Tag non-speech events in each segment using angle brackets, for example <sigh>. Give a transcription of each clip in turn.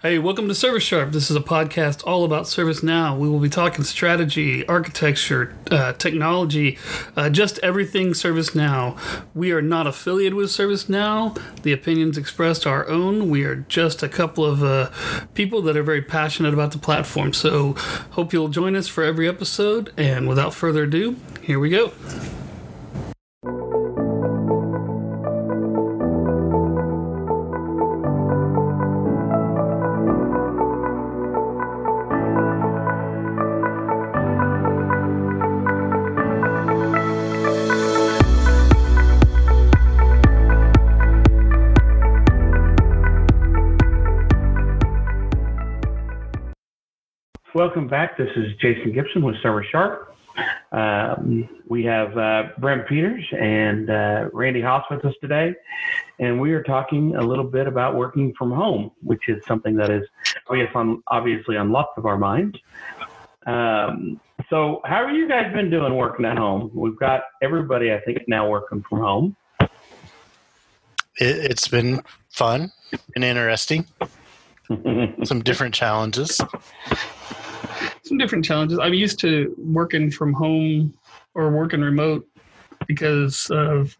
Hey, welcome to Service Sharp. This is a podcast all about ServiceNow. We will be talking strategy, architecture, uh, technology, uh, just everything ServiceNow. We are not affiliated with ServiceNow. The opinions expressed are our own. We are just a couple of uh, people that are very passionate about the platform. So, hope you'll join us for every episode. And without further ado, here we go. Welcome back. This is Jason Gibson with Service Sharp. Um, we have uh, Brent Peters and uh, Randy Haas with us today, and we are talking a little bit about working from home, which is something that is on, obviously on lots of our minds. Um, so, how have you guys been doing working at home? We've got everybody, I think, now working from home. It's been fun and interesting. <laughs> Some different challenges some different challenges. I'm used to working from home or working remote because of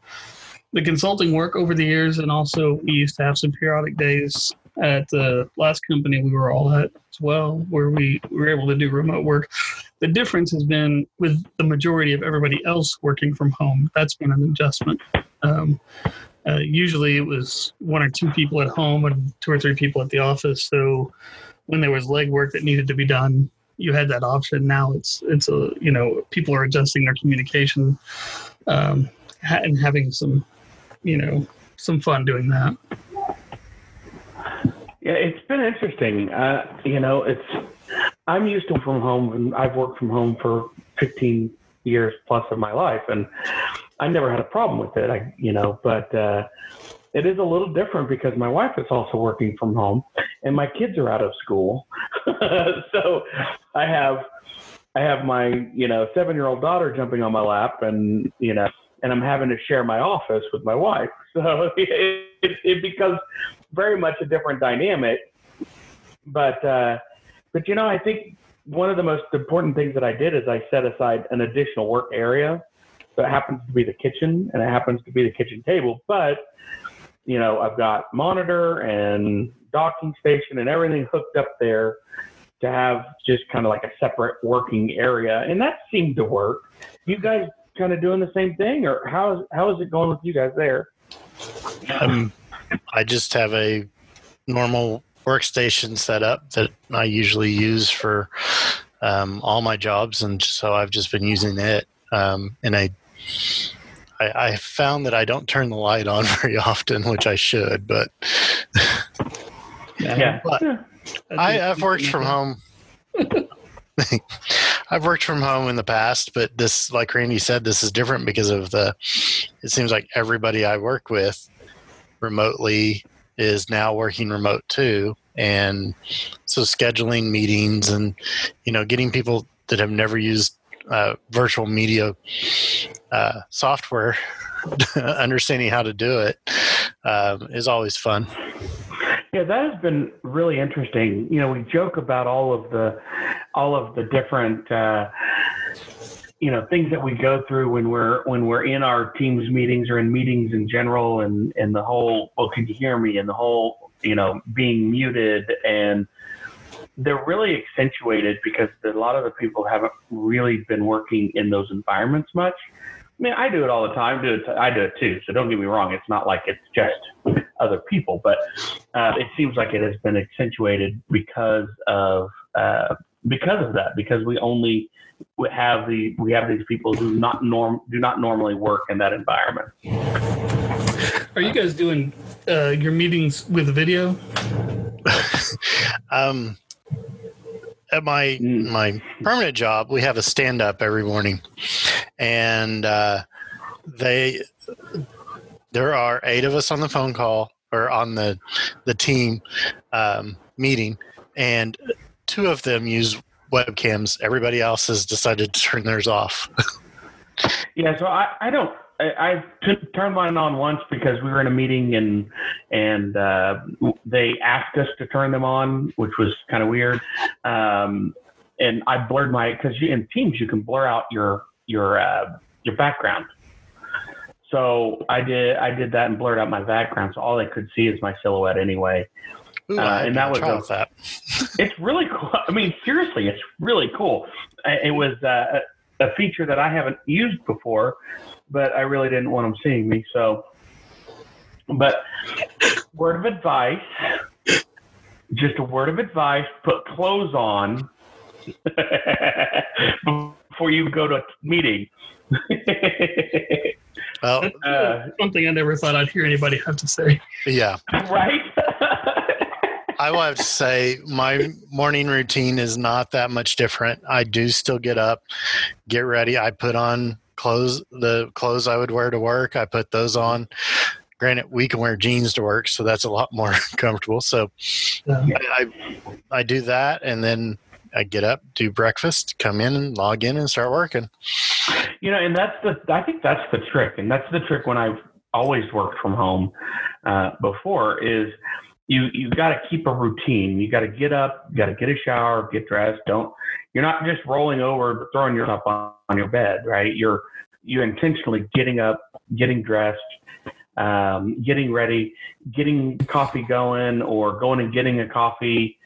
the consulting work over the years, and also we used to have some periodic days at the last company we were all at as well, where we were able to do remote work. The difference has been with the majority of everybody else working from home. That's been an adjustment. Um, uh, usually it was one or two people at home and two or three people at the office. So when there was legwork that needed to be done, you had that option. Now it's it's a you know people are adjusting their communication um, and having some you know some fun doing that. Yeah, it's been interesting. Uh, you know, it's I'm used to from home, and I've worked from home for 15 years plus of my life, and I never had a problem with it. I, you know, but uh, it is a little different because my wife is also working from home, and my kids are out of school. <laughs> so I have I have my you know seven year old daughter jumping on my lap, and you know, and I'm having to share my office with my wife. <laughs> So it, it, it becomes very much a different dynamic. But uh, but you know, I think one of the most important things that I did is I set aside an additional work area. So it happens to be the kitchen, and it happens to be the kitchen table, but you know, I've got monitor and docking station and everything hooked up there to have just kind of like a separate working area, and that seemed to work. You guys kind of doing the same thing, or how is how is it going with you guys there? Um, I just have a normal workstation set up that I usually use for um, all my jobs, and so I've just been using it. Um, and I I, I found that I don't turn the light on <laughs> very often, which I should, but yeah. <laughs> But I, have worked from home. <laughs> I've worked from home in the past, but this, like Randy said, this is different because of the. It seems like everybody I work with remotely is now working remote too, and so scheduling meetings and you know getting people that have never used uh, virtual media uh, software, <laughs> understanding how to do it um, is always fun. Yeah, that has been really interesting. You know, we joke about all of the all of the different uh, you know things that we go through when we're when we're in our teams meetings or in meetings in general, and and the whole "well, can you hear me?" and the whole you know being muted and they're really accentuated because a lot of the people haven't really been working in those environments much. I mean, I do it all the time. Do it, I do it too. So don't get me wrong. It's not like it's just other people, but uh, it seems like it has been accentuated because of uh, because of that. Because we only have the we have these people who not norm do not normally work in that environment. Are you guys doing uh, your meetings with video? <laughs> um, at my mm. my permanent job, we have a stand up every morning, and uh, they there are eight of us on the phone call or on the the team um, meeting, and two of them use webcams. Everybody else has decided to turn theirs off. <laughs> yeah, so I, I don't I, turned mine on once because we were in a meeting and and uh, they asked us to turn them on, which was kind of weird. Um, and I blurred my because in Teams you can blur out your your uh, your background. So I did I did that and blurred out my background, so all they could see is my silhouette anyway. Ooh, Uh, and that was a- that. It's really cool. I mean, seriously, it's really cool. It was uh, a a feature that I haven't used before, but I really didn't want them seeing me. So, but word of advice, just a word of advice: put clothes on <laughs> before you go to a meeting. Well, That's Uh, something I never thought I'd hear anybody have to say. yeah. <laughs> right? I will have to say my morning routine is not that much different. I do still get up, get ready. I put on clothes, the clothes I would wear to work. I put those on. Granted, we can wear jeans to work, so that's a lot more <laughs> comfortable. So Yeah. I, I, I do that, and then I get up, do breakfast, come in, and log in, and start working. You know, and that's the I think that's the trick, and that's the trick when I've always worked from home uh, before is you you got to keep a routine. You got to get up, you got to get a shower, get dressed. Don't you're not just rolling over, throwing yourself on, on your bed, right? You're you're intentionally getting up, getting dressed, um, getting ready, getting coffee going, or going and getting a coffee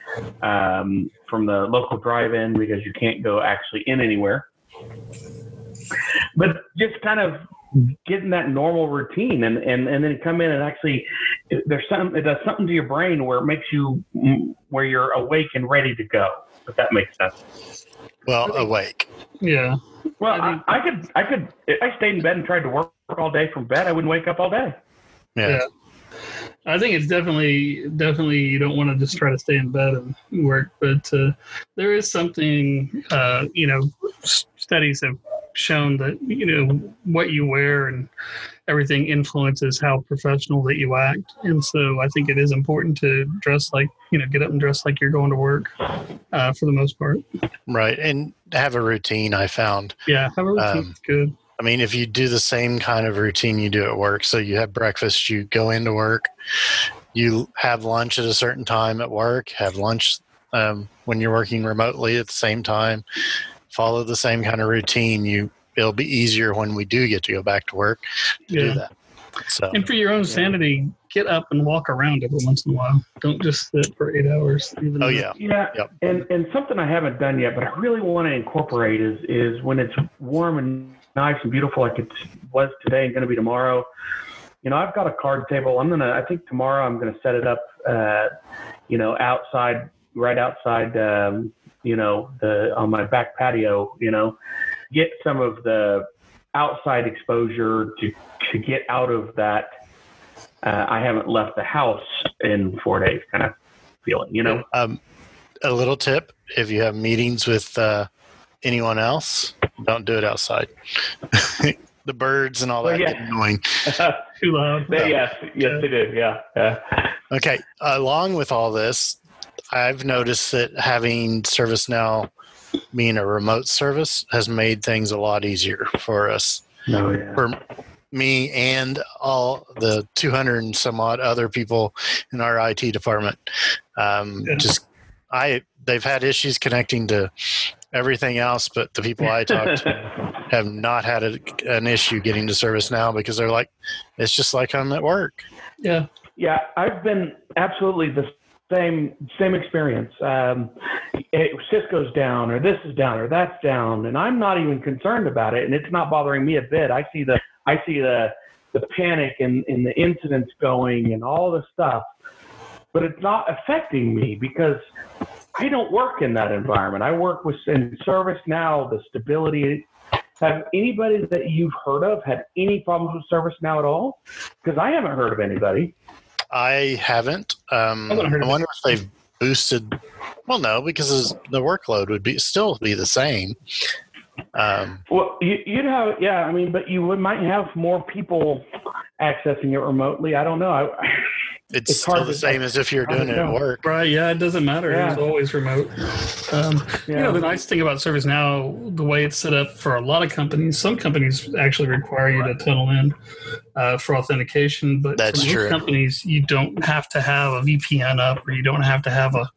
um, from the local drive-in because you can't go actually in anywhere but just kind of getting that normal routine and, and, and then come in and actually there's some it does something to your brain where it makes you where you're awake and ready to go if that makes sense Well, awake. Yeah. well I I, think- I could i could if i stayed in bed and tried to work all day from bed i wouldn't wake up all day Yeah. Yeah. I think it's definitely definitely you don't want to just try to stay in bed and work, but uh, there is something uh, you know studies have shown that you know what you wear and everything influences how professional that you act, and so I think it is important to dress like you know get up and dress like you're going to work uh, for the most part. Right. And have a routine, I found. Yeah, have a routine Um, good. I mean, if you do the same kind of routine you do at work, so you have breakfast, you go into work, you have lunch at a certain time at work, have lunch um, when you're working remotely at the same time, follow the same kind of routine. You it'll be easier when we do get to go back to work to Yeah. do that. So And for your own sanity, get up and walk around every once in a while. Don't just sit for eight hours. Even oh though- yeah, yeah Yep. and and something i haven't done yet but i really want to incorporate is is when it's warm and nice and beautiful like it was today and going to be tomorrow you know i've got a card table i'm gonna i think tomorrow i'm gonna set it up uh you know outside right outside um you know the on my back patio you know get some of the outside exposure to to get out of that uh, i haven't left the house in four days kind of feeling you know Um, a little tip: if you have meetings with uh, anyone else, don't do it outside. <laughs> the birds and all Well, that yeah. get annoying. <laughs> too loud. They- yes, yes, they do. Yeah, yeah. Okay. Along with all this, I've noticed that having ServiceNow being a remote service has made things a lot easier for us, No, yeah. for me and all the 200 and some odd other people in our IT department. Um, Yeah. Just, I, they've had issues connecting to everything else, but the people I talk to <laughs> have not had a, an issue getting to ServiceNow because they're like, it's just like I'm at work. Yeah. Yeah, I've been absolutely the same same experience. Um, it, Cisco's down, or this is down, or that's down, and I'm not even concerned about it, and it's not bothering me a bit. I see the I see the the panic and, and the incidents going and all the stuff, but it's not affecting me because I don't work in that environment. I work with in ServiceNow, the stability. Have anybody that you've heard of had any problems with ServiceNow at all? Because I haven't heard of anybody. I haven't. Um, I I wonder if they've boosted. Well, no, because the workload would be still be the same. Um, Well, you, you'd have, yeah. I mean, but you would, might have more people accessing it remotely. I don't know. I, it's, It's still the same as if you're doing it at work. Right. Yeah, it doesn't matter. Yeah. It's always remote. Um, You know, the nice thing about ServiceNow, the way it's set up for a lot of companies, some companies actually require you to tunnel in uh, for authentication, but That's for most true. companies, you don't have to have a VPN up or you don't have to have a,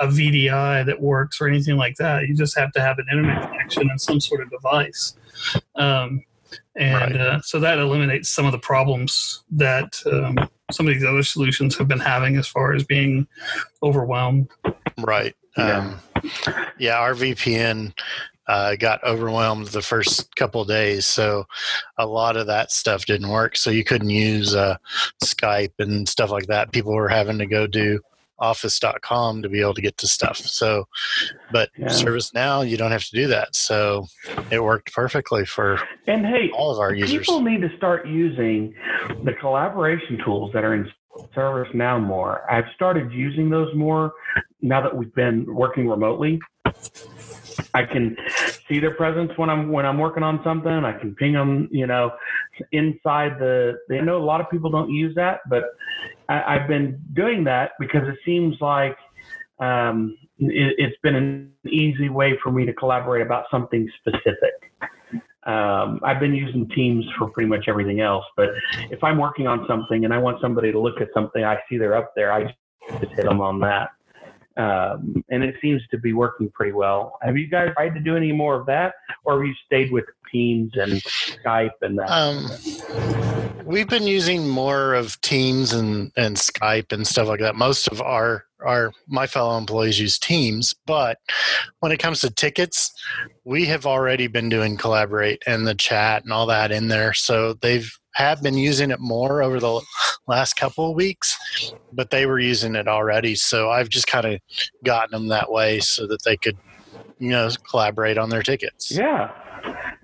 a VDI that works or anything like that. You just have to have an internet connection and some sort of device. Um, and Right. uh, so that eliminates some of the problems that um, some of these other solutions have been having as far as being overwhelmed. Right. Yeah. Um, yeah, our VPN uh, got overwhelmed the first couple of days, so a lot of that stuff didn't work. So you couldn't use uh, Skype and stuff like that. People were having to go do office.com to be able to get to stuff. So, but Yeah. ServiceNow, you don't have to do that. So it worked perfectly for And hey, all of our users. people need to start using the collaboration tools that are in ServiceNow more. I've started using those more now that we've been working remotely. I can see their presence when I'm when I'm working on something. I can ping them, you know, inside the. I know a lot of people don't use that, but I, I've been doing that because it seems like um, it, it's been an easy way for me to collaborate about something specific. Um, I've been using Teams for pretty much everything else, but if I'm working on something and I want somebody to look at something, I see they're up there. I just hit them on that, um, and it seems to be working pretty well. Have you guys tried to do any more of that, or have you stayed with Teams and Skype and that? Um, we've been using more of Teams and, and Skype and stuff like that. Most of our our my fellow employees use Teams, but when it comes to tickets, we have already been doing Collaborate and the chat and all that in there. So they've have been using it more over the last couple of weeks, but they were using it already. So I've just kind of gotten them that way so that they could, you know, collaborate on their tickets. Yeah.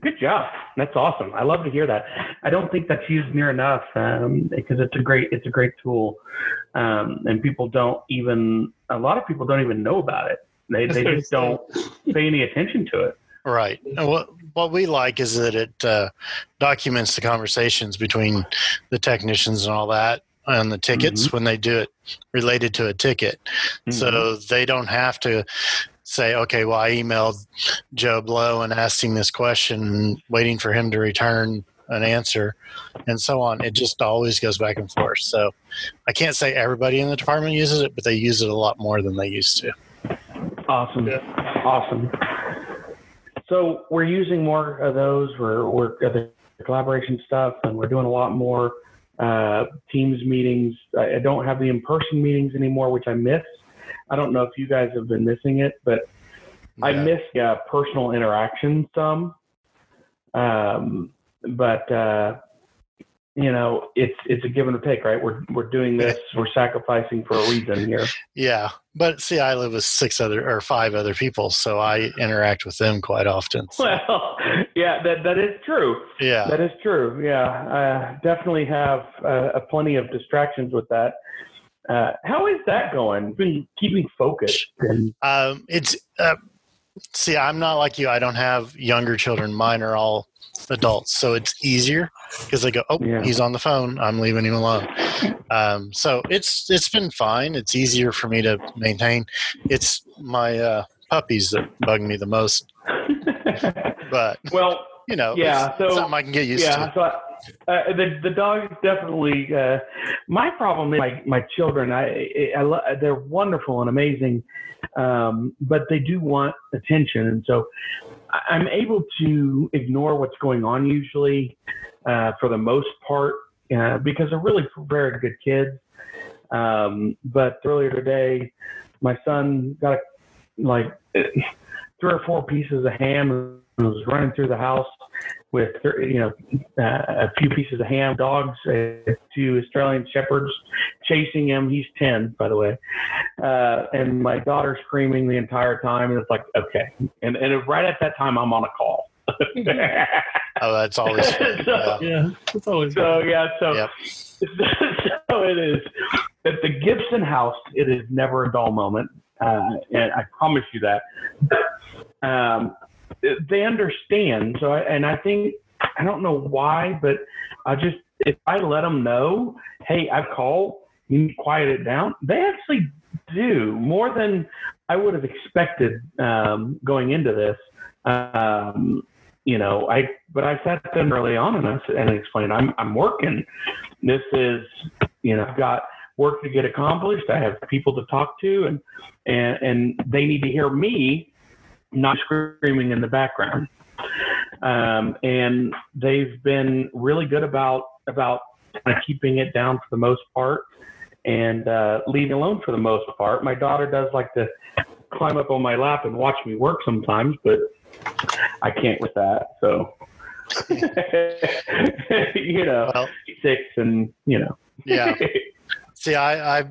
Good job. That's awesome. I love to hear that. I don't think that's used near enough um, because it's a great it's a great tool, um, and people don't even a lot of people don't even know about it. They they just <laughs> don't pay any attention to it. Right. And what what we like is that it uh, documents the conversations between the technicians and all that on the tickets when they do it related to a ticket. So they don't have to say, okay, well, I emailed Joe Blow and asked him this question, waiting for him to return an answer, and so on. It just always goes back and forth. So I can't say everybody in the department uses it, but they use it a lot more than they used to. Awesome. Yeah. Awesome. So we're using more of those. We're we're the collaboration stuff, and we're doing a lot more uh, Teams meetings. I, I don't have the in-person meetings anymore, which I miss. I don't know if you guys have been missing it, but I miss uh, personal interaction some. Um, but uh, you know, it's it's a give and a take, right? We're we're doing this. We're sacrificing for a reason here. Yeah, but see, I live with six other or five other people, so I interact with them quite often. So, <laughs> Well, yeah, that that is true. yeah, That is true. Yeah, I definitely have uh, a plenty of distractions with that. Uh, how is that going? Been keeping focused and um, it's uh, see, I'm not like you. I don't have younger children. Mine are all adults, so it's easier because they go, "Oh, Yeah. he's on the phone. I'm leaving him alone." Um, so it's it's been fine. It's easier for me to maintain. It's my uh, puppies that bug me the most, <laughs> but well, you know, Yeah, so- something I can get used yeah. to. So uh, the the dog is definitely uh, my problem. Is my my children, I, I, lo- they're wonderful and amazing, um, but they do want attention, and so I'm able to ignore what's going on usually uh, for the most part uh, because they're really very good kids. Um, but earlier today, my son got a, like three or four pieces of ham and was running through the house with you know uh, a few pieces of ham, dogs, uh, two Australian shepherds chasing him. He's ten, by the way, uh, and my daughter screaming the entire time. And it's like, okay, and and right at that time, I'm on a call. <laughs> Oh, that's always fun. <laughs> So- Yeah. Yeah, it's always so yeah, so Yep. <laughs> so it is. At the Gibson house, it is never a dull moment, uh, and I promise you that. Um, they understand. So, I, and I think I don't know why, but I just if I let them know, hey, I've called, you need to quiet it down. They actually do more than I would have expected um, going into this. Um, you know, I but I sat them early on and I and explained I'm I'm working. This is you know I've got work to get accomplished. I have people to talk to and and and they need to hear me, not screaming in the background. Um, and they've been really good about about kind of keeping it down for the most part and uh, leaving alone for the most part. My daughter does like to climb up on my lap and watch me work sometimes, but I can't with that. So, <laughs> you know, well, six and, you know. yeah. <laughs> See, I, I've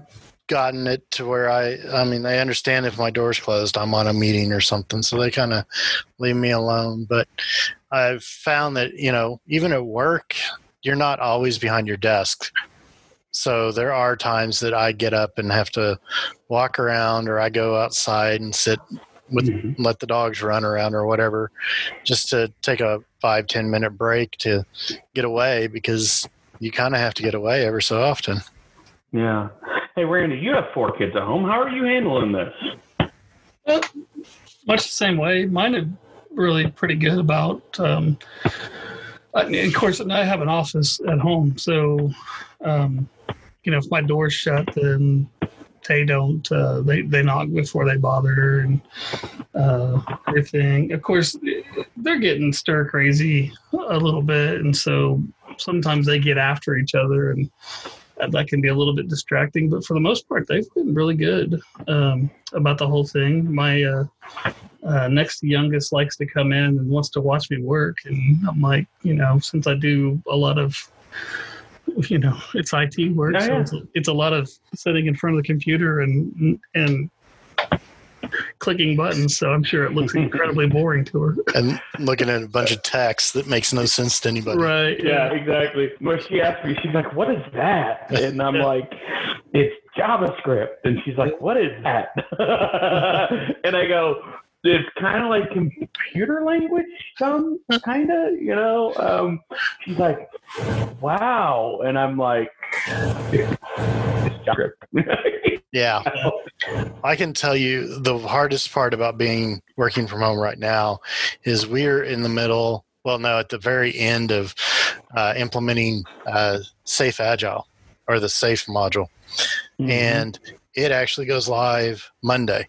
gotten it to where I, I mean, they understand if my door's closed, I'm on a meeting or something. So they kind of leave me alone. But I've found that, you know, even at work, you're not always behind your desk. So there are times that I get up and have to walk around or I go outside and sit with mm-hmm. let the dogs run around or whatever just to take a five ten minute break to get away because you kind of have to get away ever so often yeah hey randy you have four kids at home. How are you handling this? Well, much the same way. Mine are really pretty good about um, of course i have an office at home so um, you know if my door's shut then they don't uh, they they knock before they bother and uh, everything. Of course, they're getting stir crazy a little bit, and so sometimes they get after each other, and that can be a little bit distracting. But for the most part, they've been really good um, about the whole thing. My uh, uh, next youngest likes to come in and wants to watch me work, and I'm like, you know, since I do a lot of you know it's IT work, yeah, so. It's, it's, a, lot of sitting in front of the computer and and clicking buttons. So I'm sure it looks incredibly <laughs> boring to her. And looking at a bunch of text that makes no sense to anybody. Right? Yeah, exactly. When she asked me, she's like, "What is that?" And I'm like, "It's JavaScript." And she's like, "What is that?" <laughs> and I go, it's kind of like computer language, some kind of, you know. Um, she's like, "Wow," and I'm like, <laughs> "Yeah." I can tell you the hardest part about being working from home right now is we're in the middle. Well, no, at the very end of uh, implementing uh, Safe Agile or the Safe module, mm-hmm. and it actually goes live Monday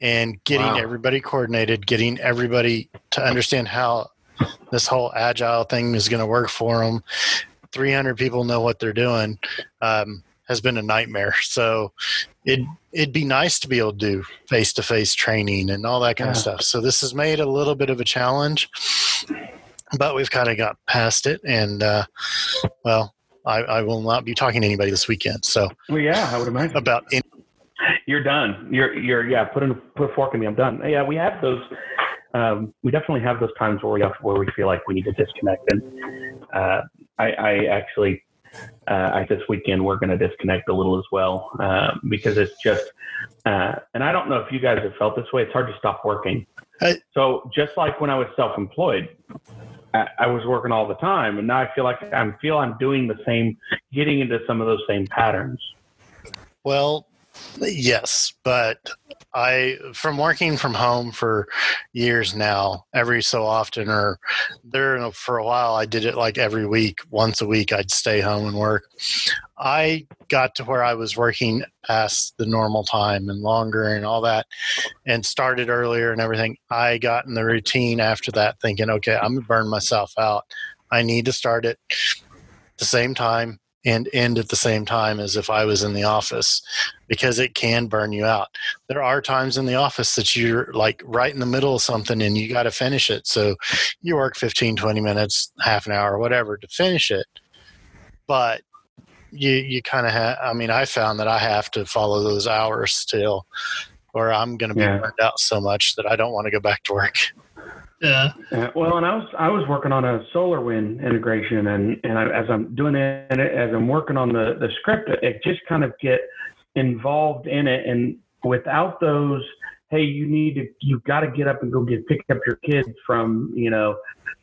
and getting wow. everybody coordinated, getting everybody to understand how this whole agile thing is going to work for them. 300 people know what they're doing um, has been a nightmare. <laughs> So it it'd be nice to be able to do face to face training and all that kind yeah. of stuff. So this has made a little bit of a challenge, but we've kind of got past it. And uh, well, I, I, will not be talking to anybody this weekend. So well, yeah, I would imagine about. Any- you're done. You're you're yeah. Put in put a fork in me. I'm done. Yeah, we have those. Um, we definitely have those times where we have, where we feel like we need to disconnect. And uh, I, I actually, uh, I this weekend we're going to disconnect a little as well uh, because it's just. Uh, and I don't know if you guys have felt this way. It's hard to stop working. I, so just like when I was self-employed, I, I was working all the time, and now I feel like I'm feel I'm doing the same, getting into some of those same patterns. Well, Yes, but I from working from home for years now, every so often or there for a while I did it like every week, once a week I'd stay home and work. I got to where I was working past the normal time and longer and all that and started earlier and everything. I got in the routine after that thinking, okay, I'm gonna burn myself out. I need to start at the same time and end at the same time as if I was in the office because it can burn you out. There are times in the office that you're like right in the middle of something and you got to finish it. So you work 15, 20 minutes, half an hour, whatever to finish it. But you, you kind of have, I mean, I found that I have to follow those hours still or I'm going to be yeah. burned out so much that I don't want to go back to work. Yeah. Uh, well, and I was I was working on a SolarWinds integration, and and I, as I'm doing it, as I'm working on the the script, it just kind of get involved in it, and without those, hey, you need to you got to get up and go get pick up your kids from you know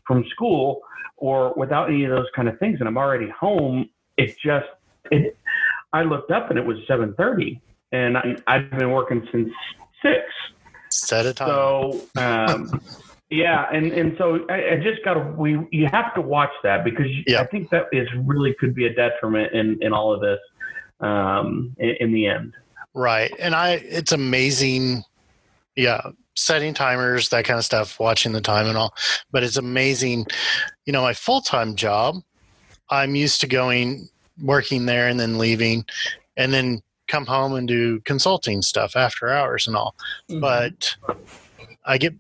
from school, or without any of those kind of things, and I'm already home. It just it I looked up and it was 7:30, and I, I've been working since six. Set a time. So, um, <laughs> yeah, and and so I, I just got to we you have to watch that because Yeah. I think that is really could be a detriment in in all of this um, in, in the end. Right. And I it's amazing yeah, setting timers, that kind of stuff, watching the time and all. But it's amazing, you know, my full-time job, I'm used to going working there and then leaving and then come home and do consulting stuff after hours and all. Mhm. But I get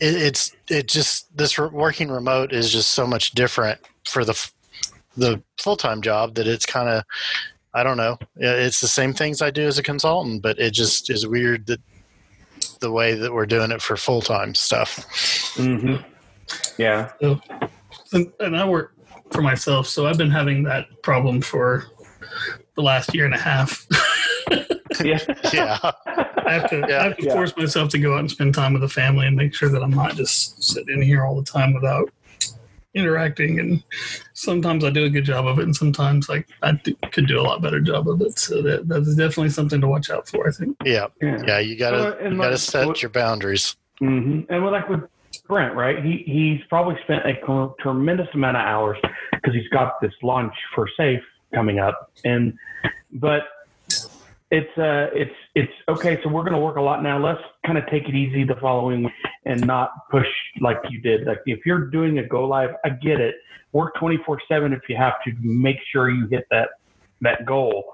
it, it's it just this re- working remote is just so much different for the f- the full-time job that it's kind of I don't know. It's the same things I do as a consultant, but it just is weird that the way that we're doing it for full time stuff. Mm-hmm. Yeah. and, and I work for myself, so I've been having that problem for the last year and a half. <laughs> Yeah. <laughs> Yeah, I have to, Yeah. I have to Yeah. force myself to go out and spend time with the family and make sure that I'm not just sitting in here all the time without interacting. And sometimes I do a good job of it, and sometimes like I do, could do a lot better job of it. So that that's definitely something to watch out for. I think. yeah, Yeah. yeah. You gotta Well, and you gotta set what- your boundaries. hmm And well, like with Brent, right? He he's probably spent a co- tremendous amount of hours because he's got this launch for Safe coming up, and but it's uh it's it's okay. So we're going to work a lot now. Let's kind of take it easy the following week and not push like you did. Like if you're doing a go live, I get it. Work twenty four seven if you have to. Make sure you hit that that goal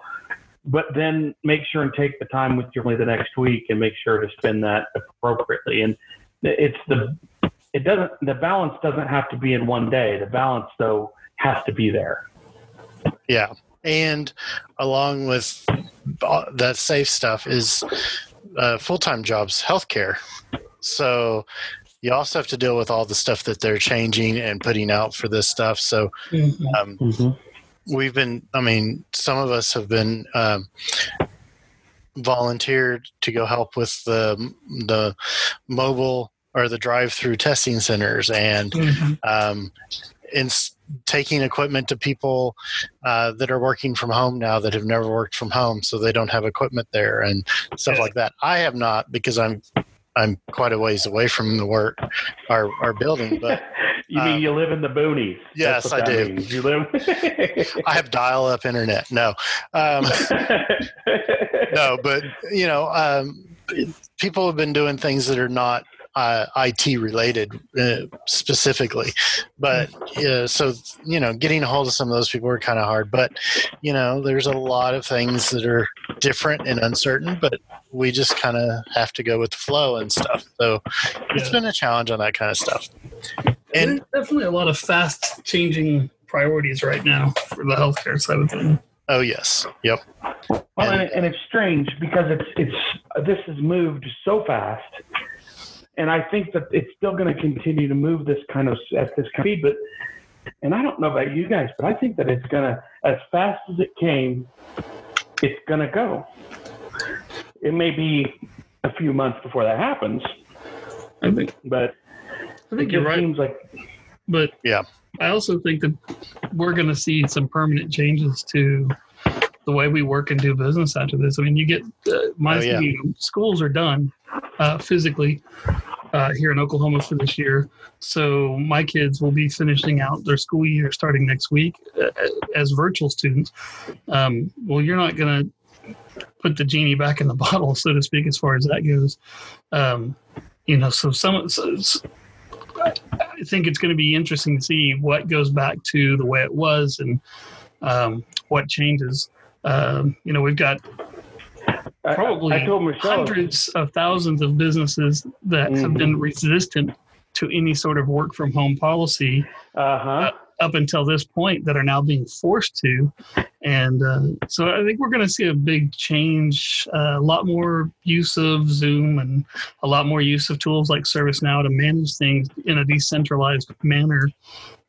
but then make sure and take the time with your family the next week and make sure to spend that appropriately. And it's the it doesn't the balance doesn't have to be in one day. The balance though has to be there. Yeah, and along with that safe stuff is uh, full time jobs, healthcare. So you also have to deal with all the stuff that they're changing and putting out for this stuff. So um, we've been i mean some of us have been um, volunteered to go help with the the mobile or the drive-through testing centers and Mhm. um, in taking equipment to people uh, that are working from home now that have never worked from home so they don't have equipment there and stuff like that i have not because i'm i'm quite a ways away from the work our our building but <laughs> you mean um, you live in the boonies? yes, I do. means. You live. <laughs> i have dial-up internet no um, <laughs> no, but you know, um, people have been doing things that are not uh, IT related uh, specifically, but uh, so you know, getting a hold of some of those people are kind of hard. But you know, there's a lot of things that are different and uncertain, but we just kind of have to go with the flow and stuff. So it's been a challenge on that kind of stuff. And And there's definitely a lot of fast changing priorities right now for the healthcare side of things. oh yes, yep, Well, And- and, and it's strange because it's it's this has moved so fast, and I think that it's still going to continue to move this kind of at this kind of speed. But and I don't know about you guys, but I think that it's going to as fast as it came, it's going to go. It may be a few months before that happens, I think but I it think you're just right. seems like But Yeah. I also think that we're going to see some permanent changes to the way we work and do business after this. I mean, you get uh, my Oh, yeah. you know, schools are done uh, physically uh, here in Oklahoma for this year, so my kids will be finishing out their school year starting next week uh, as virtual students. Um, well, you're not going to put the genie back in the <laughs> bottle, so to speak, as far as that goes. Um, you know, so some. So, so I think it's going to be interesting to see what goes back to the way it was and um, what changes. Um, you know, we've got Probably I, I hundreds of thousands of businesses that have Mhm. been resistant to any sort of work from home policy Uh huh. Up until this point that are now being forced to. And uh, so I think we're going to see a big change, uh, a lot more use of Zoom and a lot more use of tools like ServiceNow to manage things in a decentralized manner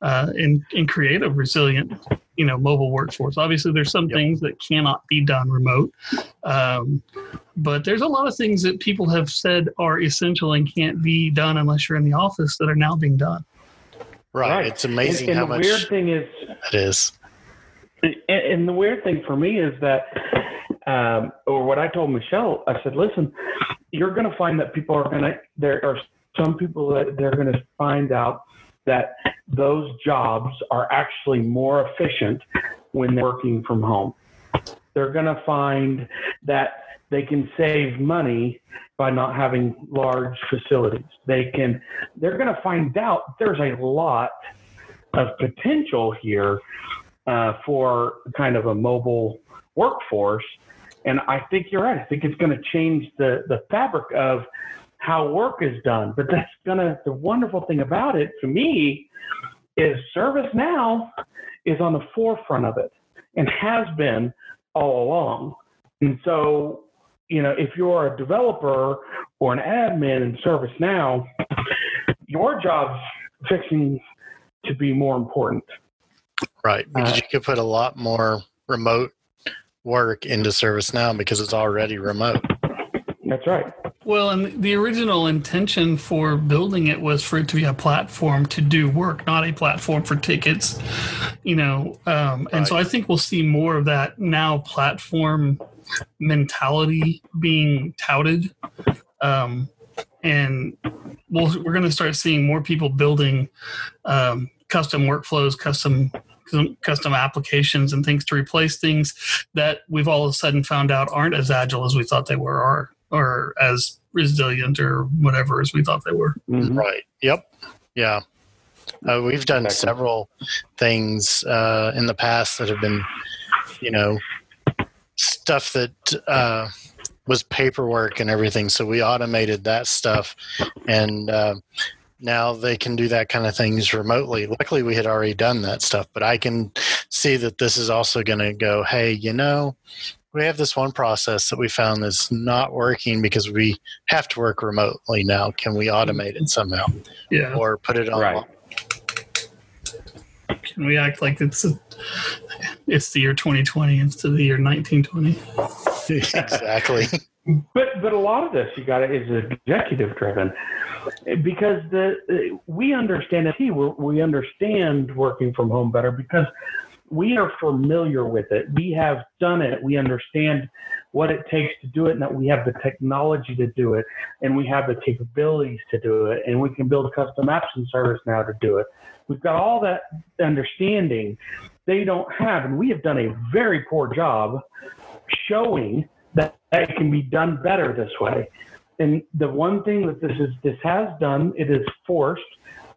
uh, and, and create a resilient, you know, mobile workforce. Obviously, there's some Yep. things that cannot be done remote. Um, but there's a lot of things that people have said are essential and can't be done unless you're in the office that are now being done. Right. It's amazing and, and how the much weird thing is, it is. And, and the weird thing for me is that, um, or what I told Michelle, I said, listen, you're going to find that people are going to, there are some people that they're going to find out that those jobs are actually more efficient when they're working from home. They're going to find that they can save money by not having large facilities. They can, they're going to find out there's a lot of potential here uh, for kind of a mobile workforce. And I think you're right. I think it's going to change the, the fabric of how work is done. But that's going to, the wonderful thing about it to me is ServiceNow is on the forefront of it and has been all along. And so, you know, if you're a developer or an admin in ServiceNow, your job's fixing to be more important. Right, because Uh, you could put a lot more remote work into ServiceNow because it's already remote. That's right. Well, and the original intention for building it was for it to be a platform to do work, not a platform for tickets. You know, um, and so I think we'll see more of that now platform mentality being touted. Um, and we'll, we're going to start seeing more people building um, custom workflows, custom custom applications and things to replace things that we've all of a sudden found out aren't as agile as we thought they were or or as resilient or whatever as we thought they were. Mhm. Right. Yep. Yeah. Uh, we've done several things uh, in the past that have been, you know, stuff that uh, was paperwork and everything. So we automated that stuff, and uh, now they can do that kind of things remotely. Luckily, we had already done that stuff, but I can see that this is also going to go. Hey, you know. We have this one process that we found that's not working because we have to work remotely now. Can we automate it somehow? Yeah. or put it on Right. Can we act like it's a, it's the year 2020 instead of the year 1920? <laughs> exactly But but a lot of this you got it is executive driven because the we understand it. We we understand working from home better because we are familiar with it. We have done it. We understand what it takes to do it, and that we have the technology to do it, and we have the capabilities to do it, and we can build custom apps and ServiceNow to do it. We've got all that understanding they don't have, and we have done a very poor job showing that it can be done better this way. And the one thing that this is this has done, it has forced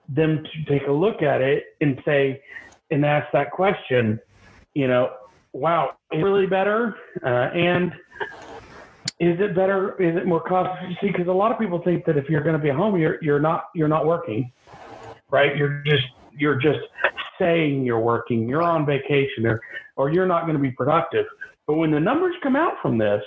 them to take a look at it and say and ask that question, you know, wow, really better? Uh, and is it better? Is it more cost efficient? Because a lot of people think that if you're going to be home, you're you're not you're not working, right? You're just you're just saying you're working. You're on vacation, or or you're not going to be productive. But when the numbers come out from this,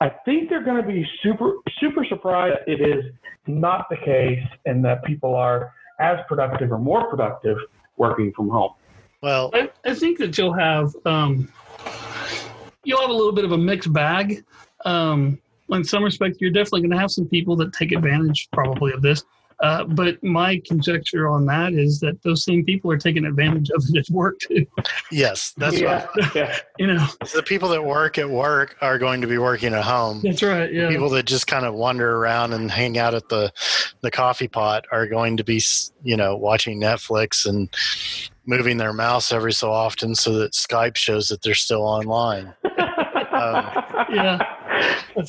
I think they're going to be super super surprised it is not the case, and that people are as productive or more productive working from home. Well I, I think that you'll have um, you'll have a little bit of a mixed bag. Um, in some respects, you're definitely going to have some people that take advantage probably of this. Uh, but my conjecture on that is that those same people are taking advantage of it at work too. yes that's yeah, right yeah. <laughs> You know, the people that work at work are going to be working at home that's right. Yeah. people that just kind of wander around and hang out at the the coffee pot are going to be you know watching netflix and moving their mouse every so often so that skype shows that they're still online <laughs> yeah.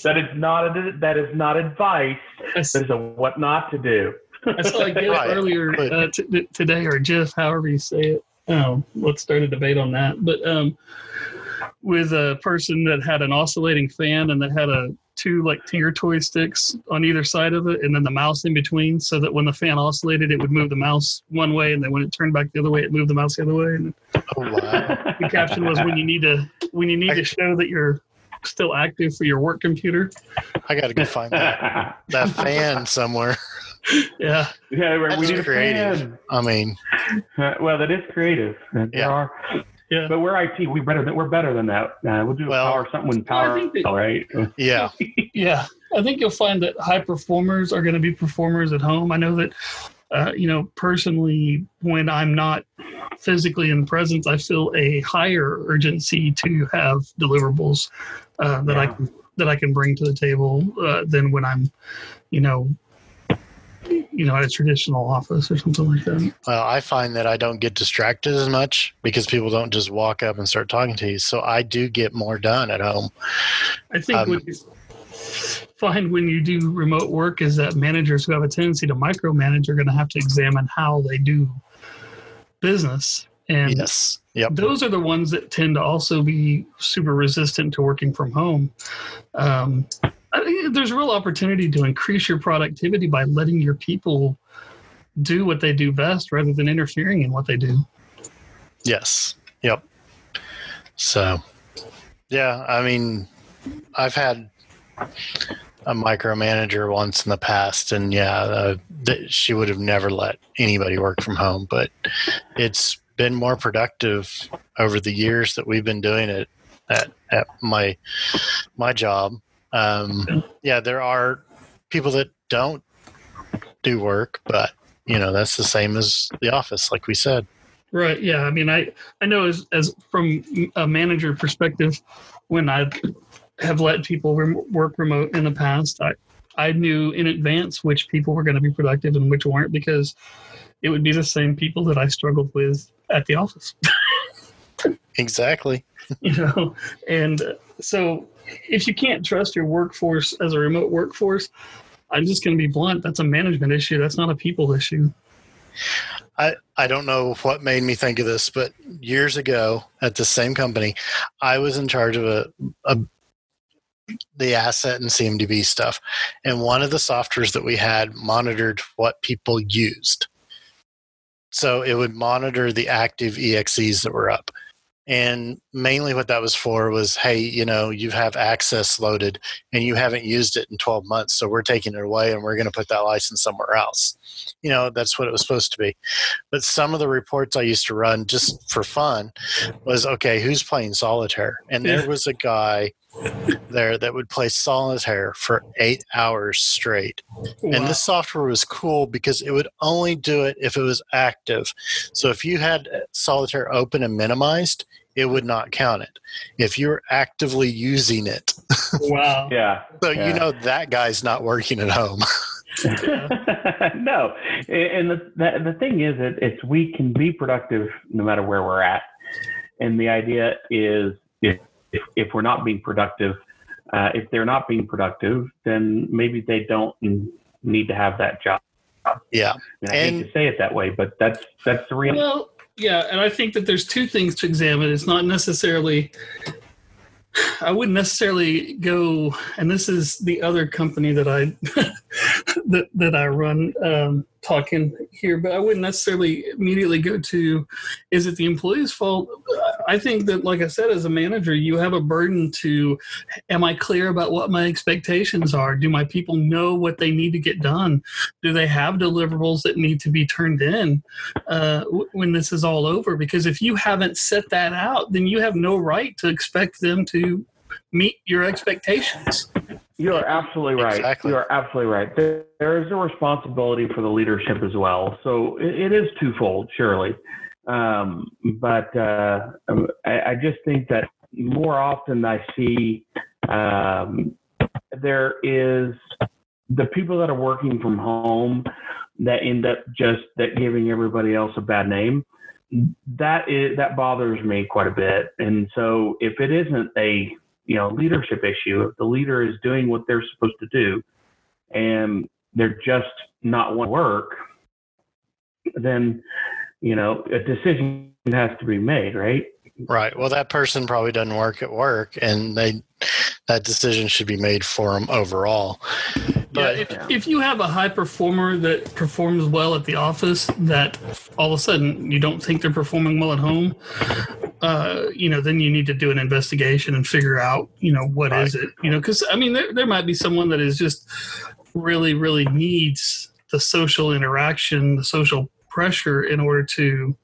that is not a, that is not advice. I, s- That is a what not to do. I saw a GIF Right. earlier uh, t- t- today, or GIF, however you say it. Oh, let's start a debate on that. But um, with a person that had an oscillating fan and that had a two like tier toy sticks on either side of it, and then the mouse in between, so that when the fan oscillated, it would move the mouse one way, and then when it turned back the other way, it moved the mouse the other way. And oh wow <laughs> the caption was when you need to when you need to show that you're still active for your work computer. i gotta go find that that <laughs> fan somewhere Yeah, yeah, we That's need creative. fan. i mean Uh, <laughs> well, that is creative. And there Yeah. are, yeah. but we're IT. We better than we're better than that. Uh, we'll do Well- power something with power, think that- all right? <laughs> yeah Yeah, I think you'll find that high performers are going to be performers at home. I know that uh, you know, personally, when I'm not physically in presence, I feel a higher urgency to have deliverables uh, that I Yeah. can that I can bring to the table uh, than when I'm, you know, you know, at a traditional office or something like that. Well, I find that I don't get distracted as much because people don't just walk up and start talking to you. So I do get more done at home. I think Um, what you find when you do remote work is that managers who have a tendency to micromanage are going to have to examine how they do business. And Yes. Yep. those are the ones that tend to also be super resistant to working from home. Um, there's real opportunity to increase your productivity by letting your people do what they do best rather than interfering in what they do. Yes. Yep. So, yeah, I mean, I've had a micromanager once in the past, and yeah, uh, th- she would have never let anybody work from home. But it's been more productive over the years that we've been doing it at, at my my job. Um, yeah, there are people that don't do work, but you know that's the same as the office, like we said. Right. Yeah. I mean, I I know as as from a manager perspective, when I have let people rem- work remote in the past, I I knew in advance which people were going to be productive and which weren't because it would be the same people that I struggled with at the office. <laughs> Exactly. you know, and so if you can't trust your workforce as a remote workforce, I'm just going to be blunt. That's a management issue. That's not a people issue. I, I don't know what made me think of this, but years ago at the same company, I was in charge of a, a the asset and CMDB stuff, and one of the softwares that we had monitored what people used. So it would monitor the active EXEs that were up. And mainly what that was for was, hey, you know, you have access loaded and you haven't used it in 12 months. So we're taking it away and we're going to put that license somewhere else. You know, that's what it was supposed to be. But some of the reports I used to run just for fun was, okay, who's playing solitaire? And there was a guy there that would play solitaire for eight hours straight. And this software was cool because it would only do it if it was active. So if you had solitaire open and minimized, it would not count it. If you're actively using it, <laughs> wow. Yeah. so Yeah. you know that guy's not working at home. <laughs> <laughs> no, and the, the the thing is that it's we can be productive no matter where we're at, and the idea is if if, if we're not being productive, uh, if they're not being productive, then maybe they don't need to have that job. yeah. And I And- hate to say it that way, but that's that's the reality. Well, yeah, and I think that there's two things to examine. It's not necessarily. I wouldn't necessarily go, and this is the other company that I <laughs> that that I run um, talking here, but I wouldn't necessarily immediately go to. Is it the employee's fault? I think that, like I said, as a manager, you have a burden to. Am I clear about what my expectations are? Do my people know what they need to get done? Do they have deliverables that need to be turned in? uh, when this is all over. Because if you haven't set that out, then you have no right to expect them to meet your expectations. You are absolutely right. Exactly. You are absolutely right. There, there is a responsibility for the leadership as well. So it, it is twofold, surely. Um, but uh, um, I, I just think that more often I see um, there is the people that are working from home that end up just that giving everybody else a bad name. That is that bothers me quite a bit. And so if it isn't a you know leadership issue if the leader is doing what they're supposed to do and they're just not want to work then you know a decision has to be made right Right. Well, that person probably doesn't work at work, and they that decision should be made for them overall. But yeah, if, if you have a high performer that performs well at the office, that all of a sudden you don't think they're performing well at home, uh, you know, then you need to do an investigation and figure out, you know, what is it, you know, because I mean, there, there might be someone that is just really, really needs the social interaction, the social pressure in order to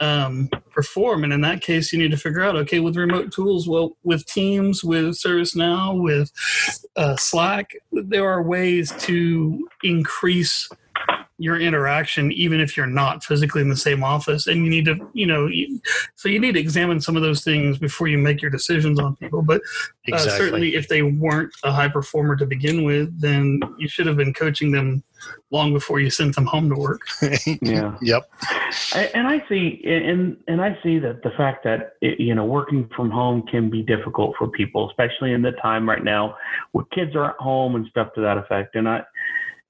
um, perform. And in that case, you need to figure out, okay, with remote tools, well, with Teams, with ServiceNow, with uh, Slack, there are ways to increase your interaction even if you're not physically in the same office and you need to you know you, so you need to examine some of those things before you make your decisions on people but uh, Exactly. certainly if they weren't a high performer to begin with then you should have been coaching them long before you sent them home to work <laughs> Yeah. Yep. I- and I see, and and I see that the fact that it, you know working from home can be difficult for people, especially in the time right now where kids are at home and stuff to that effect. And I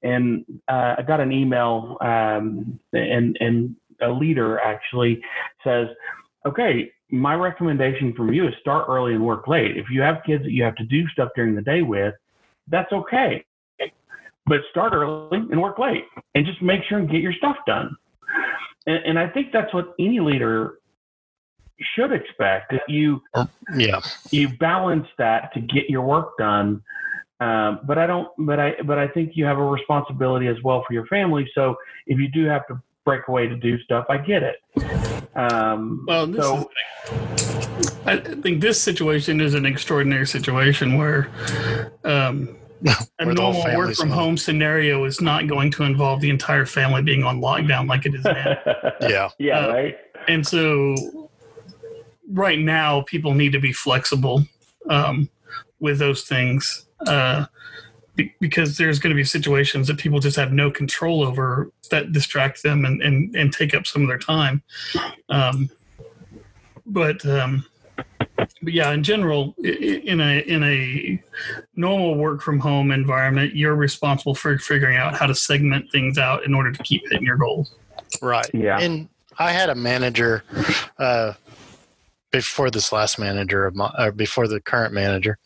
and uh, I got an email, um, and and a leader actually says, "Okay, my recommendation from you is start early and work late. If you have kids that you have to do stuff during the day with, that's okay." But start early and work late, and just make sure and get your stuff done and, and I think that's what any leader should expect. That you Yeah. you balance that to get your work done. Um, but I don't. But I. But I think you have a responsibility as well for your family. So if you do have to break away to do stuff, I get it. Um, well this so is, i think this situation is an extraordinary situation where um, <laughs> a the normal work from home home scenario is not going to involve the entire family being on lockdown like it is now <laughs> Yeah. yeah, Uh, right. and so right now people need to be flexible um, with those things uh, be- because there's going to be situations that people just have no control over that distract them and, and, and take up some of their time um, but um, but yeah in general i- i- in a in a normal work from home environment you're responsible for figuring out how to segment things out in order to keep hitting your goals Right. Yeah. And I had a manager uh, before this last manager of my, or before the current manager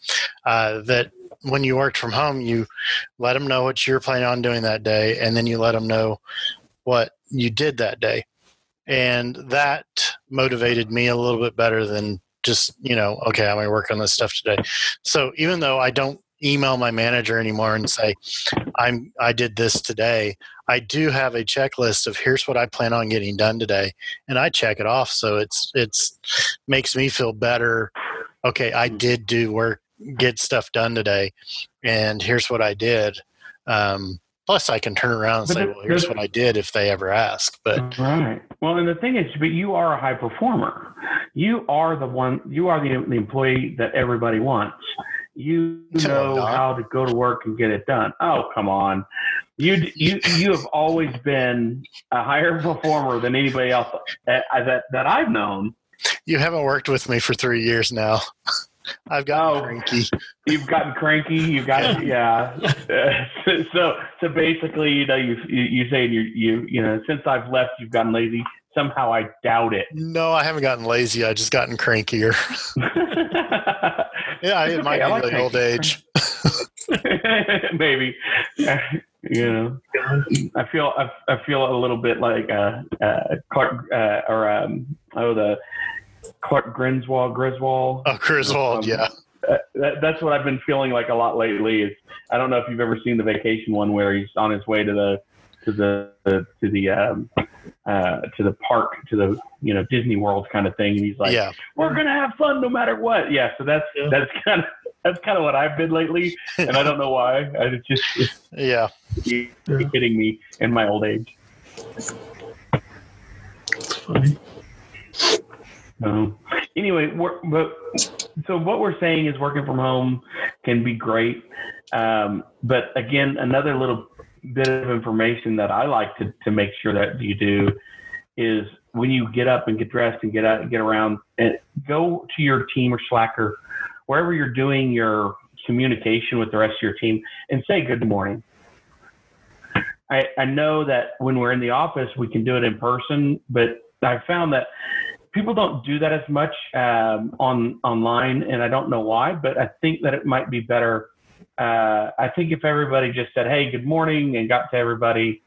uh, that when you worked from home, you let them know what you're planning on doing that day, and then you let them know what you did that day, and that motivated me a little bit better than just you know okay i'm going to work on this stuff today so even though i don't email my manager anymore and say i'm i did this today I do have a checklist of here's what I plan on getting done today, and I check it off. So it's it's makes me feel better. Okay, I did do work, get stuff done today, and here's what I did. Um, plus, I can turn around and But say, "Well, here's what I did," if they ever ask. But Right. Well, and the thing is, but you are a high performer. You are the one. You are the, the employee that everybody wants. You know how to go to work and get it done. Oh, come on. You you you have always been a higher performer than anybody else that that, that I've known. you haven't worked with me for three years now. I've gotten Oh. cranky. You've gotten cranky. You've got yeah. Uh, <laughs> so so basically, you know, you you, you say you you you know since I've left, you've gotten lazy. Somehow, I doubt it. No, I haven't gotten lazy. I just gotten crankier. <laughs> Yeah, it okay. might I be like the old age. <laughs> Maybe. you know, I feel I, I feel a little bit like uh, uh, Clark uh, or um, oh the Clark Griswold Griswold. Oh, Griswold, Um, yeah. Uh, that, that's what I've been feeling like a lot lately. Is I don't know if you've ever seen the vacation one where he's on his way to the to the to the um, uh, to the park to the you know Disney World kind of thing, and he's like, yeah. "We're gonna have fun no matter what." Yeah, so that's Yeah. that's kind of that's kind of what I've been lately, and I don't know why. I it's just it's Yeah. hitting me in my old age. it's funny Um, anyway, but so what we're saying is working from home can be great, um, but again, another little bit of information that I like to to make sure that you do is when you get up and get dressed and get out and get around and go to your team or Slacker, wherever you're doing your communication with the rest of your team, and say good morning. I, I know that when we're in the office, we can do it in person, but I found that people don't do that as much um, on online, and I don't know why, but I think that it might be better. Uh, I think if everybody just said, "Hey, good morning," and got to everybody,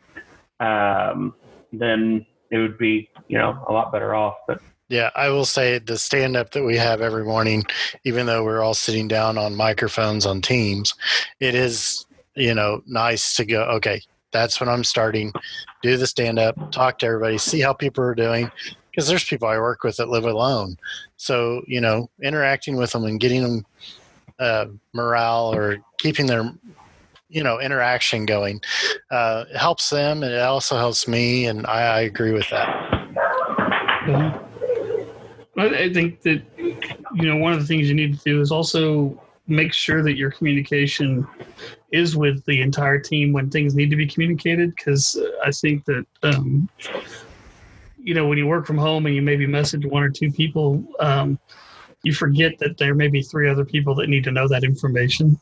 um, then it would be, you know, a lot better off. But Yeah, I will say the stand up that we have every morning, even though we're all sitting down on microphones on Teams, it is, you know, nice to go, okay, that's when I'm starting. Do the stand up, talk to everybody, see how people are doing. Because there's people I work with that live alone. So, you know, interacting with them and getting them uh, morale or keeping their, you know, interaction going uh, helps them and it also helps me, and I, I agree with that. I I think that you know one of the things you need to do is also make sure that your communication is with the entire team when things need to be communicated because I think that um, you know when you work from home and you maybe message one or two people, um, you forget that there may be three other people that need to know that information.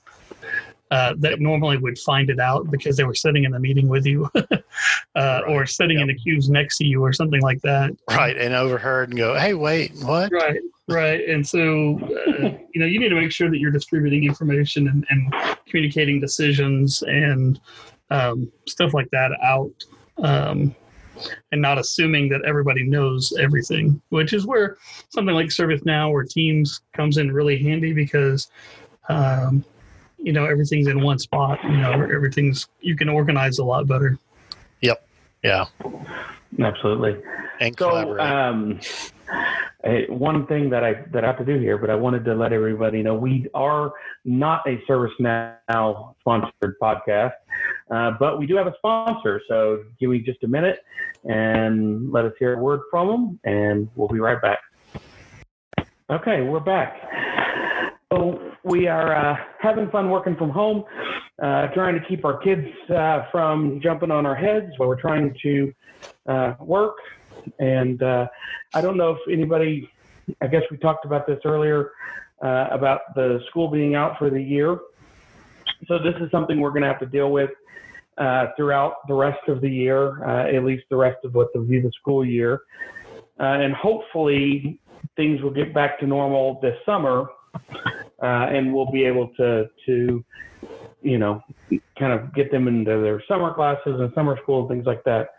Uh, that normally would find it out because they were sitting in the meeting with you, <laughs> uh, or sitting in the queues next to you, or something like that. Right, and overheard and go, hey, wait, what? Right, right. And so, uh, <laughs> you know, you need to make sure that you're distributing information and, and communicating decisions and um, stuff like that out, um, and not assuming that everybody knows everything, which is where something like ServiceNow or Teams comes in really handy because. Um, you know everything's in one spot you know everything's you can organize a lot better Yep. Yeah, Absolutely. and So, collaborate. um, one thing that I that I have to do here, but I wanted to let everybody know we are not a ServiceNow sponsored podcast, uh, but we do have a sponsor. So give me just a minute and let us hear a word from them, and we'll be right back. Okay, we're back. So we are uh, having fun working from home, uh, trying to keep our kids uh, from jumping on our heads while we're trying to uh, work. And uh, I don't know if anybody, I guess we talked about this earlier uh, about the school being out for the year. So this is something we're going to have to deal with uh, throughout the rest of the year, uh, at least the rest of what the school year. Uh, and hopefully things will get back to normal this summer uh, and we'll be able to, to, you know, kind of get them into their summer classes and summer school and things like that.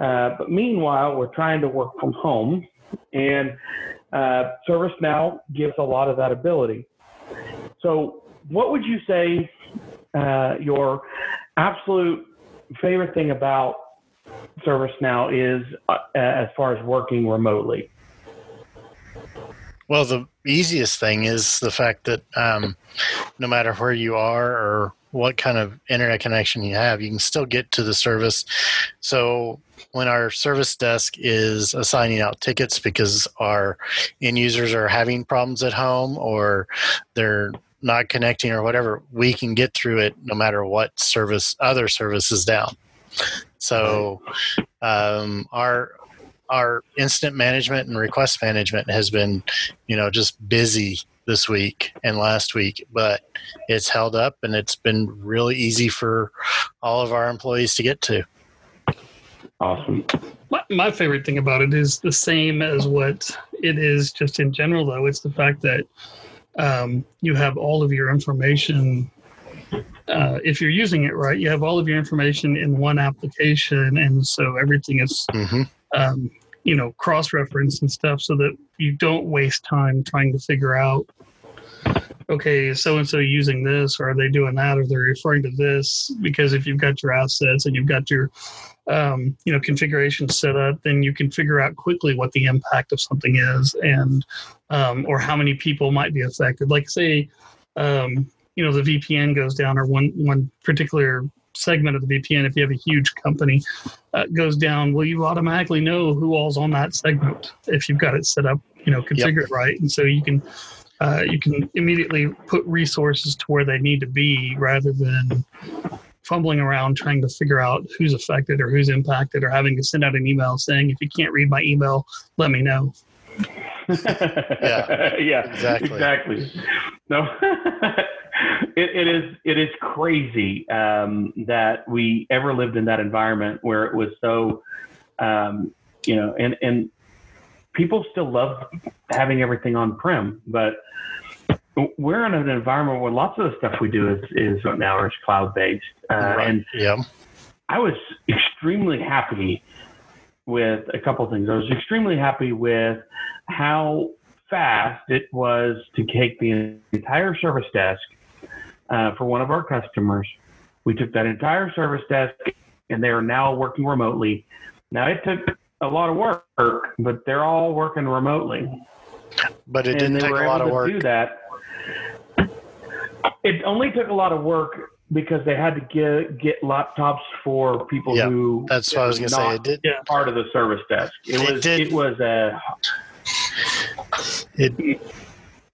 Uh, but meanwhile, we're trying to work from home, and uh, ServiceNow gives a lot of that ability. So, what would you say uh, your absolute favorite thing about ServiceNow is uh, as far as working remotely? Well, the easiest thing is the fact that um, no matter where you are or what kind of internet connection you have, you can still get to the service. So when our service desk is assigning out tickets because our end users are having problems at home or they're not connecting or whatever, we can get through it no matter what service other service is down. So um, our our incident management and request management has been, you know, just busy this week and last week, but it's held up and it's been really easy for all of our employees to get to. Awesome. my, my favorite thing about it is the same as what it is just in general though it's the fact that um, you have all of your information uh, if you're using it right you have all of your information in one application and so everything is hmm um, you know cross reference and stuff so that you don't waste time trying to figure out okay so and so using this or are they doing that or they're referring to this because if you've got your assets and you've got your um, you know configuration set up then you can figure out quickly what the impact of something is and um, or how many people might be affected. Like say um, you know the vpn goes down or one one particular segment of the vpn if you have a huge company uh, goes down well you automatically know who all's on that segment if you've got it set up you know configured right. And so you can uh, you can immediately put resources to where they need to be rather than fumbling around trying to figure out who's affected or who's impacted or having to send out an email saying if you can't read my email let me know. <laughs> Yeah, <laughs> yeah, exactly. exactly. No, <laughs> it, it is it is crazy um, that we ever lived in that environment where it was so, um, you know, and and people still love having everything on prem, but we're in an environment where lots of the stuff we do is is now is cloud based, uh, Right. and Yeah. I was extremely happy with a couple of things. I was extremely happy with how fast it was to take the entire service desk uh, for one of our customers. We took that entire service desk and they are now working remotely. Now it took a lot of work, but they're all working remotely But it didn't take a lot of to work. do that. It only took a lot of work because they had to get get laptops for people Yeah, who That's what I was going to say. It did. part of the service desk. It, It was did- it was a It,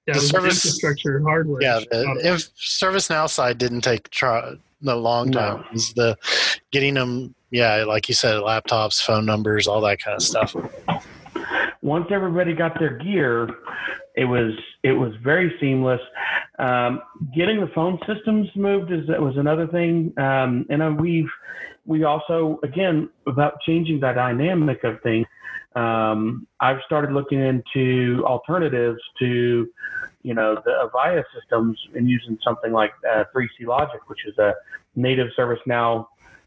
Yeah, The it was service- infrastructure hardware. yeah, Not- the, if ServiceNow side didn't take try, a long time. No. It was the getting them, yeah, like you said, laptops, phone numbers, all that kind of stuff. once everybody got their gear, it was it was very seamless. Um, getting the phone systems moved is that was another thing, um, and uh, we've we also again about changing the dynamic of things. Um, I've started looking into alternatives to you know the Avaya systems and using something like uh, 3CLogic, which is a native ServiceNow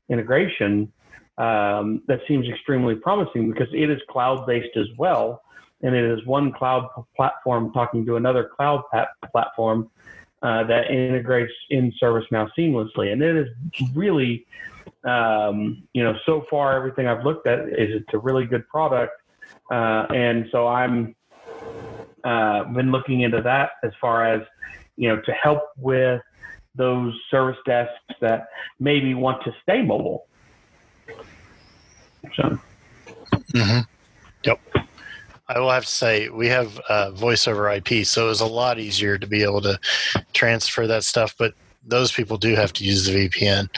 integration um, that seems extremely promising because it is cloud based as well. And it is one cloud platform talking to another cloud platform uh, that integrates in ServiceNow seamlessly. And it is really, um, you know, so far everything I've looked at is it's a really good product. Uh, and so I'm uh, been looking into that as far as, you know, to help with those service desks that maybe want to stay mobile. So, hmm Yep. I will have to say we have uh, voice over IP, so it was a lot easier to be able to transfer that stuff. But those people do have to use the VPN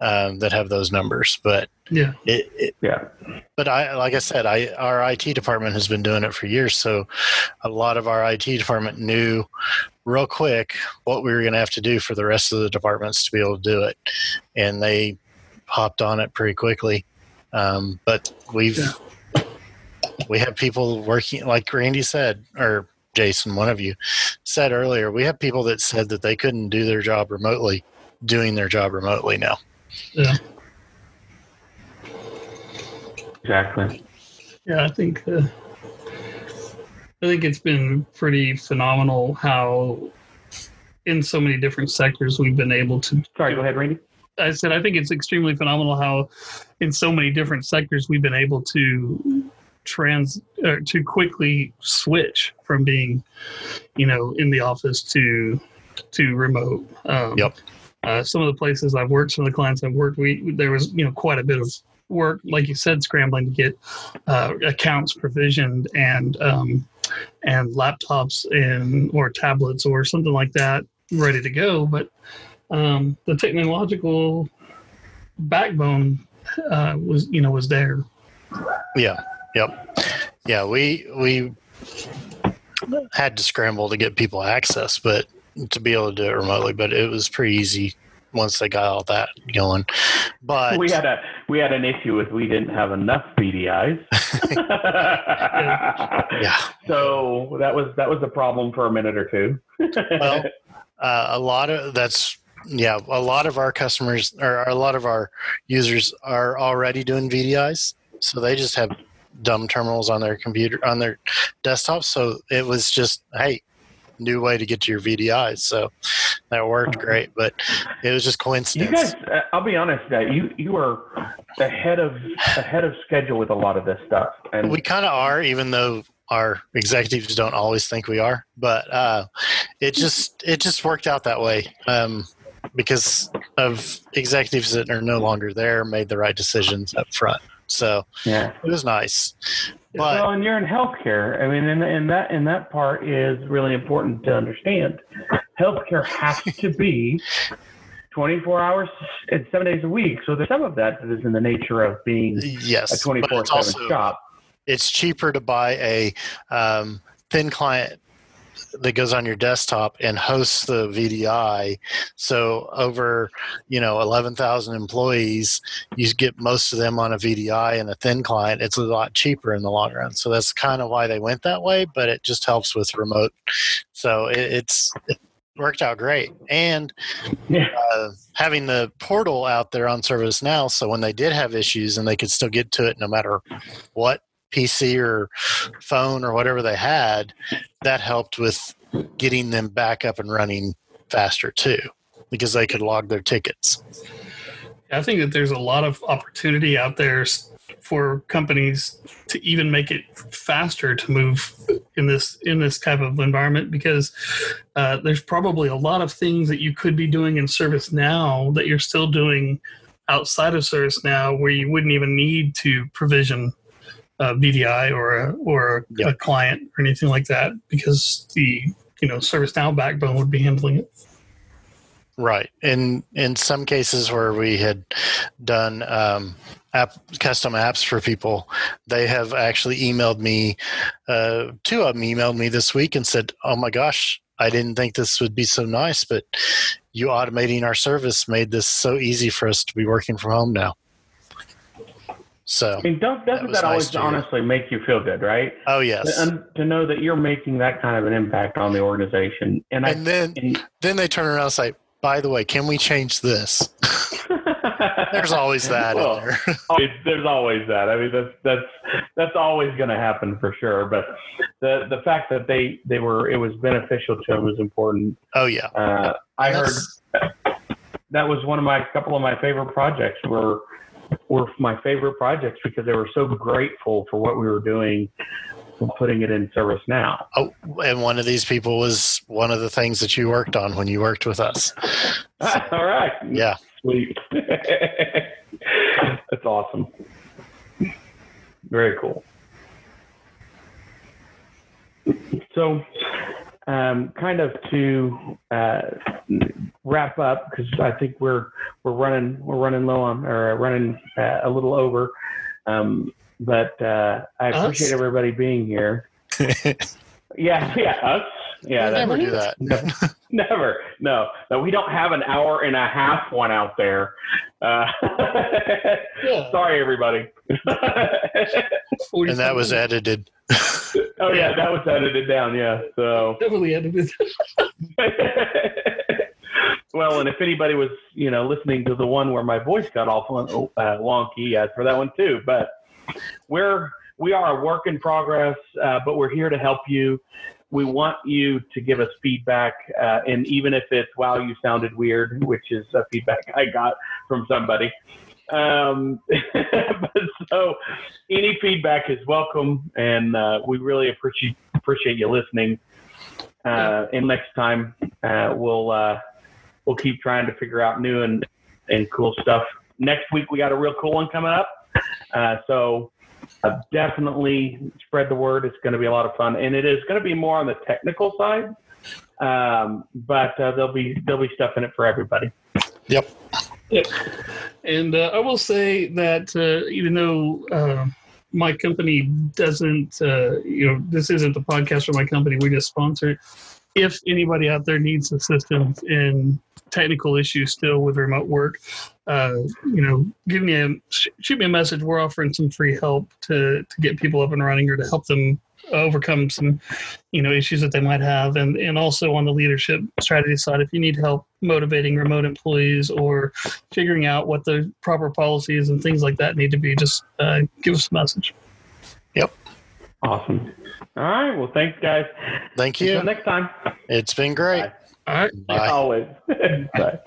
um, that have those numbers. But yeah, it, it, yeah. but I, like I said, I our IT department has been doing it for years, so a lot of our IT department knew real quick what we were going to have to do for the rest of the departments to be able to do it, and they hopped on it pretty quickly. Um, but we've Yeah. we have people working, like Randy said, or Jason, one of you said earlier, we have people that said that they couldn't do their job remotely, doing their job remotely now. Yeah, Exactly. yeah. I think uh, I think it's been pretty phenomenal how in so many different sectors we've been able to Sorry, go ahead, Randy. I said I think it's extremely phenomenal how in so many different sectors we've been able to trans uh, to quickly switch from being you know in the office to to remote um, Yep. Uh, some of the places I've worked some of the clients I've worked we there was you know quite a bit of work like you said scrambling to get uh, accounts provisioned and um, and laptops and or tablets or something like that ready to go but um, the technological backbone uh, was you know was there. Yeah. Yep. Yeah. We we had to scramble to get people access, but to be able to do it remotely. But it was pretty easy once they got all that going. But we had a we had an issue with we didn't have enough VDIs. <laughs> yeah, So that was that was a problem for a minute or two. well, <laughs> uh, a lot of that's yeah, a lot of our customers or a lot of our users are already doing VDIs, so they just have dumb terminals on their computer on their desktop. So it was just hey, new way to get to your VDIs. So that worked great, but it was just coincidence. you guys, uh, I'll be honest, uh, you you are ahead of ahead of schedule with a lot of this stuff, and we kind of are, even though our executives don't always think we are. But uh, it just it just worked out that way um, because of executives that are no longer there made the right decisions up front. So yeah. it was nice. But well, and you're in healthcare. I mean, and, and that and that part is really important to understand. Healthcare has to be 24 hours and seven days a week. So there's some of that that is in the nature of being yes, a 24 it's 7 shop. it's cheaper to buy a um, thin client that goes on your desktop and hosts the VDI. So over, you know, 11,000 employees, you get most of them on a VDI and a thin client. It's a lot cheaper in the long run. So that's kind of why they went that way, but it just helps with remote. So it, it's it worked out great. And Yeah. uh, having the portal out there on ServiceNow, so when they did have issues and they could still get to it no matter what PC or phone or whatever they had, that helped with getting them back up and running faster too, because they could log their tickets. I think that there's a lot of opportunity out there for companies to even make it faster to move in this in this type of environment because uh, there's probably a lot of things that you could be doing in ServiceNow that you're still doing outside of ServiceNow where you wouldn't even need to provision a VDI or a, or a, Yep. a client or anything like that because the you know ServiceNow backbone would be handling it. Right. In in some cases where we had done um, app custom apps for people, they have actually emailed me. Uh, two of them emailed me this week and said, "Oh my gosh, I didn't think this would be so nice, but you automating our service made this so easy for us to be working from home now." So, I mean, doesn't that, nice always to honestly make you feel good, right? oh yes, And to know that you're making that kind of an impact on the organization. And I then and, then they turn around and say, "By the way, can we change this?" <laughs> There's always that Well, in there. <laughs> always, there's always that. I mean, that's that's that's always going to happen for sure. But the the fact that they they were it was beneficial to them was important. oh yeah, Uh, I heard <laughs> that was one of my couple of my favorite projects were were my favorite projects because they were so grateful for what we were doing and putting it in ServiceNow. Oh, and one of these people was one of the things that you worked on when you worked with us. <laughs> All right. Yeah. Sweet. <laughs> That's awesome. Very cool. So, um, kind of to uh, wrap up because I think we're we're running we're running low on or running uh, a little over. Um, but uh, I Us? appreciate everybody being here. <laughs> Yeah, yeah, us. Yeah, that- never do that. Never, <laughs> never. No, no, we don't have an hour and a half one out there. Uh, <laughs> Yeah. sorry, everybody. And that was edited. <laughs> oh yeah, that was edited down. Yeah. So, definitely edited. well, and if anybody was, you know, listening to the one where my voice got off uh, wonky, as for that one too. But we're we are a work in progress, uh, but we're here to help you. We want you to give us feedback, uh, and even if it's "Wow, you sounded weird," which is a feedback I got from somebody. Um, <laughs> but so, any feedback is welcome, and uh, we really appreciate appreciate you listening. Uh, and next time, uh, we'll uh, we'll keep trying to figure out new and and cool stuff. Next week, we got a real cool one coming up. Uh, so uh, definitely spread the word. It's going to be a lot of fun, and it is going to be more on the technical side. Um, but uh, there'll be there'll be stuff in it for everybody. Yep. Yep. And uh, I will say that uh, even though uh, my company doesn't, uh, you know, this isn't the podcast for my company, we just sponsor it. If anybody out there needs assistance in technical issues still with remote work, uh, you know, give me a shoot me a message. We're offering some free help to to get people up and running or to help them overcome some, you know, issues that they might have, and and also on the leadership strategy side, if you need help motivating remote employees or figuring out what the proper policies and things like that need to be, just uh, give us a message. Awesome. All right. Well, thanks, guys. Thank Until you. next time. It's been great. Bye. All right. Bye. Always. <laughs> Bye.